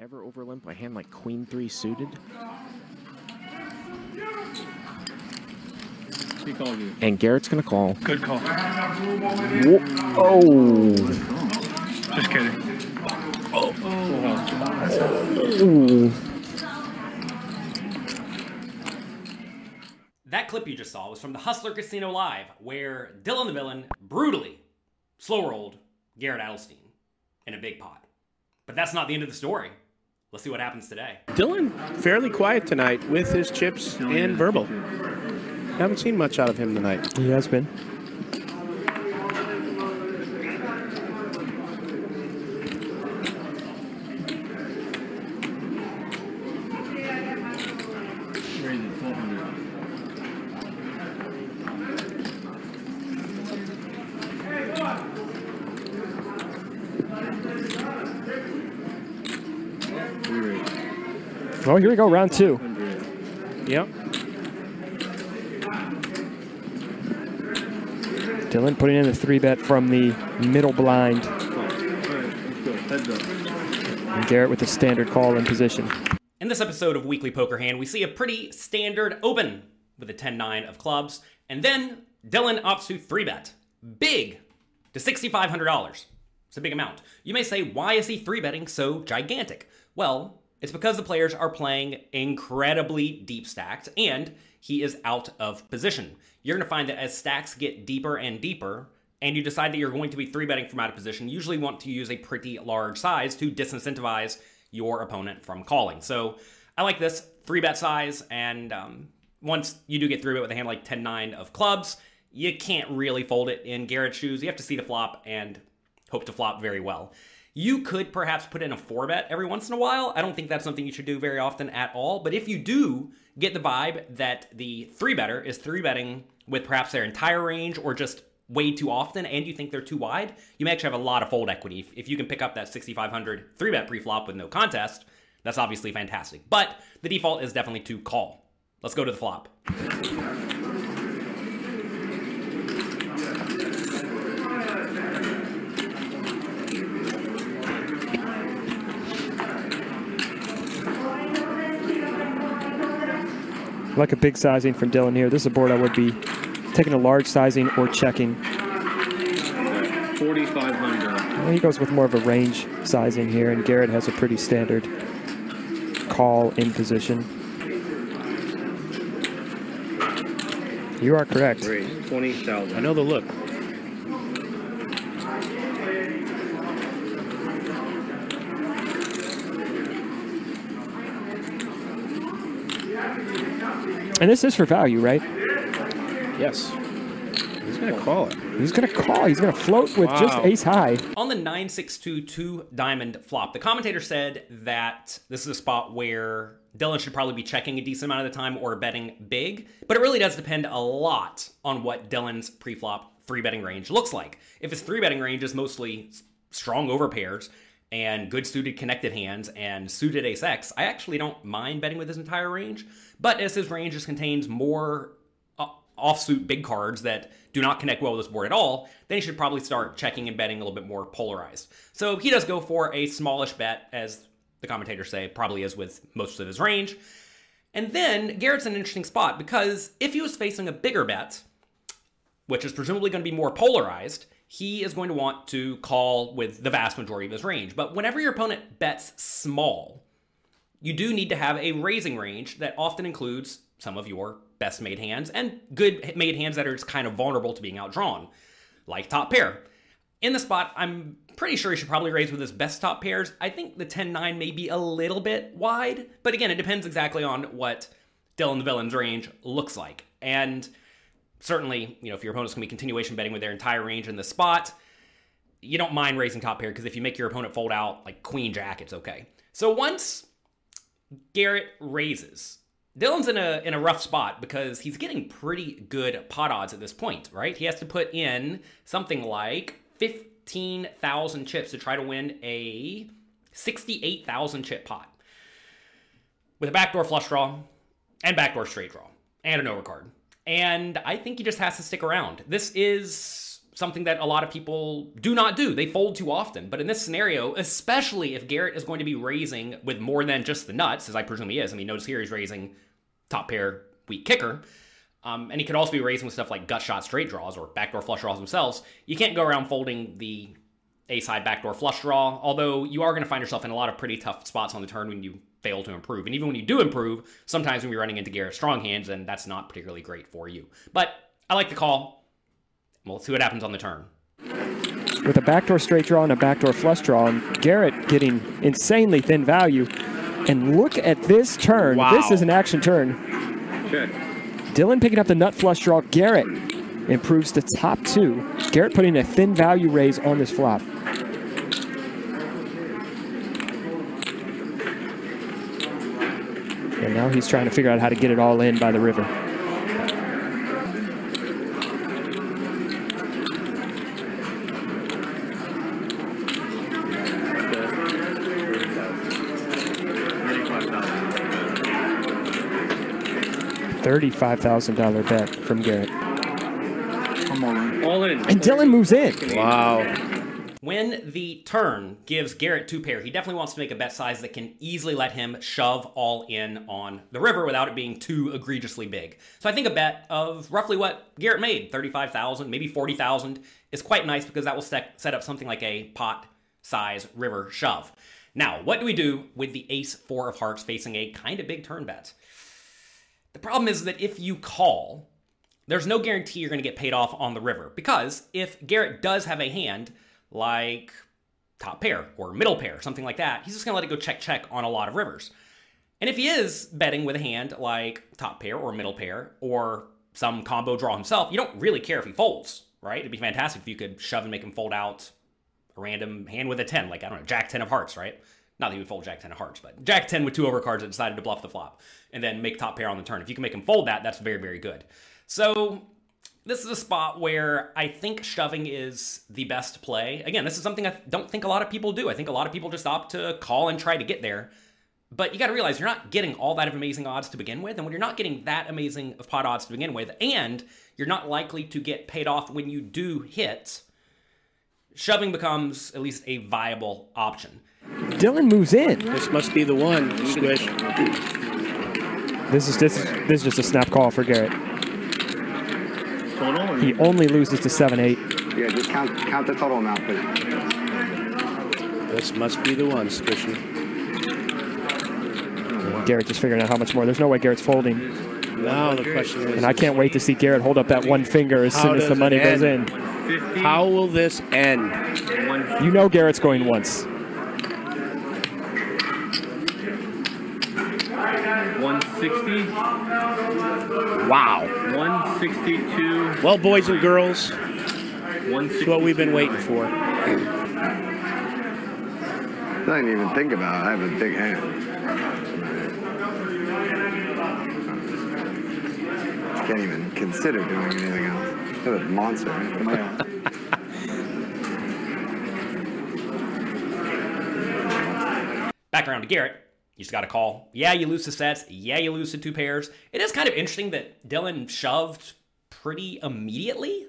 ever overlimp a hand like Queen Three suited? He called you. And Garrett's gonna call. Good call. Whoa. Oh. Just kidding. Oh. That clip you just saw was from the Hustler Casino Live, where Dylan the Villain brutally slow rolled Garrett Adelstein in a big pot. But that's not the end of the story. Let's see what happens today. Dylan, fairly quiet tonight with his chips and verbal. Haven't seen much out of him tonight. He has been. Well, here we go, round two. Yep. Dylan putting in the three bet from the middle blind. All right, let's go. Heads up. And Garrett with the standard call in position. In this episode of Weekly Poker Hand, we see a pretty standard open with a 10 9 of clubs, and then Dylan opts to 3 bet. Big to $6,500. It's a big amount. You may say, why is he 3 betting so gigantic? Well, it's because the players are playing incredibly deep stacked and he is out of position. You're going to find that as stacks get deeper and deeper, and you decide that you're going to be 3 betting from out of position, you usually want to use a pretty large size to disincentivize your opponent from calling. So I like this 3 bet size, and um, once you do get 3 bet with a hand like 10 9 of clubs, you can't really fold it in Garrett's shoes. You have to see the flop and hope to flop very well. You could perhaps put in a four bet every once in a while. I don't think that's something you should do very often at all. But if you do get the vibe that the three better is three betting with perhaps their entire range or just way too often and you think they're too wide, you may actually have a lot of fold equity. If- you can pick up that 6,500 three bet pre-flop with no contest, that's obviously fantastic. But the default is definitely to call. Let's go to the flop. Like a big sizing from Dylan here. This is a board I would be taking a large sizing or checking. 4500. Well, he goes with more of a range sizing here, and Garrett has a pretty standard call in position. You are correct. Raise 20,000. I know the look. And this is for value, right? Yes. He's going to call it. He's going to call. He's going to float with just ace high. On the 9622 diamond flop, the commentator said that this is a spot where Dylan should probably be checking a decent amount of the time or betting big, but it really does depend a lot on what Dylan's pre-flop three betting range looks like. If his three betting range is mostly s- strong overpairs and good suited connected hands and suited ace X, I actually don't mind betting with his entire range. But as his range just contains more uh, offsuit big cards that do not connect well with this board at all, then he should probably start checking and betting a little bit more polarized. So he does go for a smallish bet, as the commentators say, probably is with most of his range. And then Garrett's an interesting spot because if he was facing a bigger bet, which is presumably going to be more polarized, he is going to want to call with the vast majority of his range. But whenever your opponent bets small, you do need to have a raising range that often includes some of your best made hands and good made hands that are just kind of vulnerable to being outdrawn, like top pair. In the spot, I'm pretty sure he should probably raise with his best top pairs. I think the 10 9 may be a little bit wide, but again, it depends exactly on what Dylan the Villain's range looks like. And certainly, you know, if your opponent's gonna be continuation betting with their entire range in the spot, you don't mind raising top pair because if you make your opponent fold out like queen jack, it's okay. So once Garrett raises. Dylan's in a in a rough spot because he's getting pretty good pot odds at this point, right? He has to put in something like 15,000 chips to try to win a 68,000 chip pot. With a backdoor flush draw and backdoor straight draw and an overcard. And I think he just has to stick around. This is something that a lot of people do not do. They fold too often. But in this scenario, especially if Garrett is going to be raising with more than just the nuts, as I presume he is. I mean, notice here he's raising top pair weak kicker. Um, and he could also be raising with stuff like gut shot straight draws or backdoor flush draws themselves. You can't go around folding the A side backdoor flush draw, although you are going to find yourself in a lot of pretty tough spots on the turn when you fail to improve. And even when you do improve, sometimes when you're running into Garrett's strong hands, then that's not particularly great for you. But I like the call. We'll see what happens on the turn. With a backdoor straight draw and a backdoor flush draw, and Garrett getting insanely thin value. And look at this turn. Wow. This is an action turn. Check. Dylan picking up the nut flush draw. Garrett improves to top two. Garrett putting a thin value raise on this flop. And now he's trying to figure out how to get it all in by the river. $35,000 bet from Garrett. All in. And Dylan moves in. Wow. When the turn gives Garrett two pair, he definitely wants to make a bet size that can easily let him shove all in on the river without it being too egregiously big. So I think a bet of roughly what Garrett made, 35,000, maybe 40,000, is quite nice because that will set up something like a pot size river shove. Now, what do we do with the ace four of hearts facing a kind of big turn bet? The problem is that if you call, there's no guarantee you're going to get paid off on the river because if Garrett does have a hand like top pair or middle pair, something like that, he's just going to let it go check check on a lot of rivers. And if he is betting with a hand like top pair or middle pair or some combo draw himself, you don't really care if he folds, right? It'd be fantastic if you could shove and make him fold out a random hand with a 10, like, I don't know, Jack 10 of hearts, right? Not that he would fold Jack 10 of hearts, but Jack 10 with two overcards that decided to bluff the flop and then make top pair on the turn. If you can make him fold that, that's very, very good. So this is a spot where I think shoving is the best play. Again, this is something I don't think a lot of people do. I think a lot of people just opt to call and try to get there. But you got to realize you're not getting all that of amazing odds to begin with. And when you're not getting that amazing of pot odds to begin with, and you're not likely to get paid off when you do hit, shoving becomes at least a viable option. Dylan moves in. This must be the one. Squish. This is this, this is just a snap call for Garrett. Total? He only loses to 7-8. Yeah, just count count the total amount, please. This must be the one, Squishy. Garrett just figuring out how much more. There's no way Garrett's folding. Now the question is, And I can't wait to see Garrett hold up that one finger as soon as the money goes in. end? 50, how will this end? You know Garrett's going once. 160, Wow. 162, Well, boys and girls, 162. it's what we've been waiting for. Nothing to even think about. it. I have a big hand. Can't even consider doing anything else. You're a monster. Back around to Garrett. You just got to call. Yeah, you lose the sets. Yeah, you lose the two pairs. It is kind of interesting that Dylan shoved pretty immediately,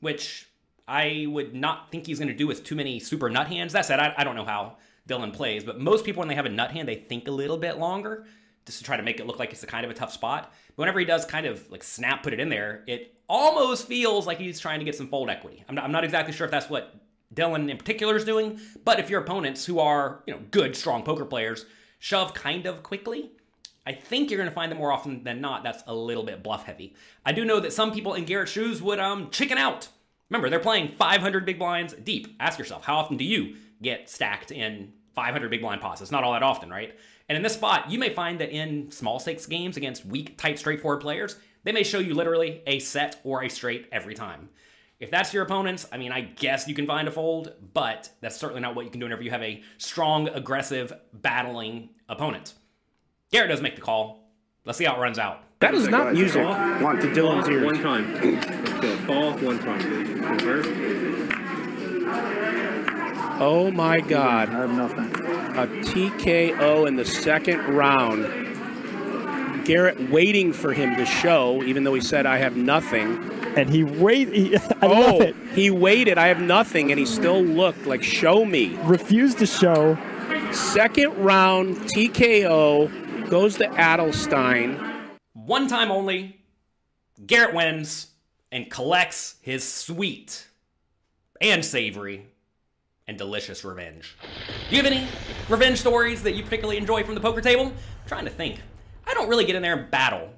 which I would not think he's going to do with too many super nut hands. That said, I, I don't know how Dylan plays, but most people, when they have a nut hand, they think a little bit longer just to try to make it look like it's a kind of a tough spot. But whenever he does kind of like snap, put it in there, it almost feels like he's trying to get some fold equity. I'm not, I'm not exactly sure if that's what Dylan in particular is doing, but if your opponents who are, you know, good, strong poker players shove kind of quickly, I think you're going to find that more often than not that's a little bit bluff heavy. I do know that some people in Garrett's shoes would um chicken out. Remember, they're playing 500 big blinds deep. Ask yourself, how often do you get stacked in 500 big blind pots? It's not all that often, right? And in this spot, you may find that in small stakes games against weak, tight, straightforward players, they may show you literally a set or a straight every time. If that's your opponents, I mean, I guess you can find a fold, but that's certainly not what you can do whenever you have a strong, aggressive, battling opponent. Garrett does make the call. Let's see how it runs out. That is not music One. to Dylan's ears. One time. Let's one time. Reverse. Oh my God. I have nothing. A TKO in the second round. Garrett waiting for him to show, even though he said, I have nothing. and he wait. I oh, love it. he waited. I have nothing, and he still looked like, show me. Refused to show. Second round TKO goes to Adelstein. One time only, Garrett wins and collects his sweet and savory and delicious revenge. Do you have any revenge stories that you particularly enjoy from the poker table? I'm trying to think. I don't really get in there and battle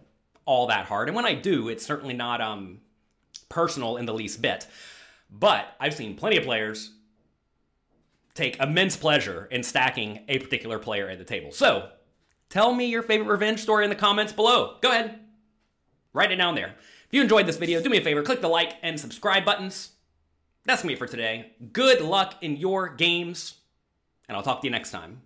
all that hard, and when I do, it's certainly not um personal in the least bit. But I've seen plenty of players take immense pleasure in stacking a particular player at the table. So, tell me your favorite revenge story in the comments below. Go ahead. Write it down there. If you enjoyed this video, do me a favor, click the like and subscribe buttons. That's me for today. Good luck in your games, and I'll talk to you next time.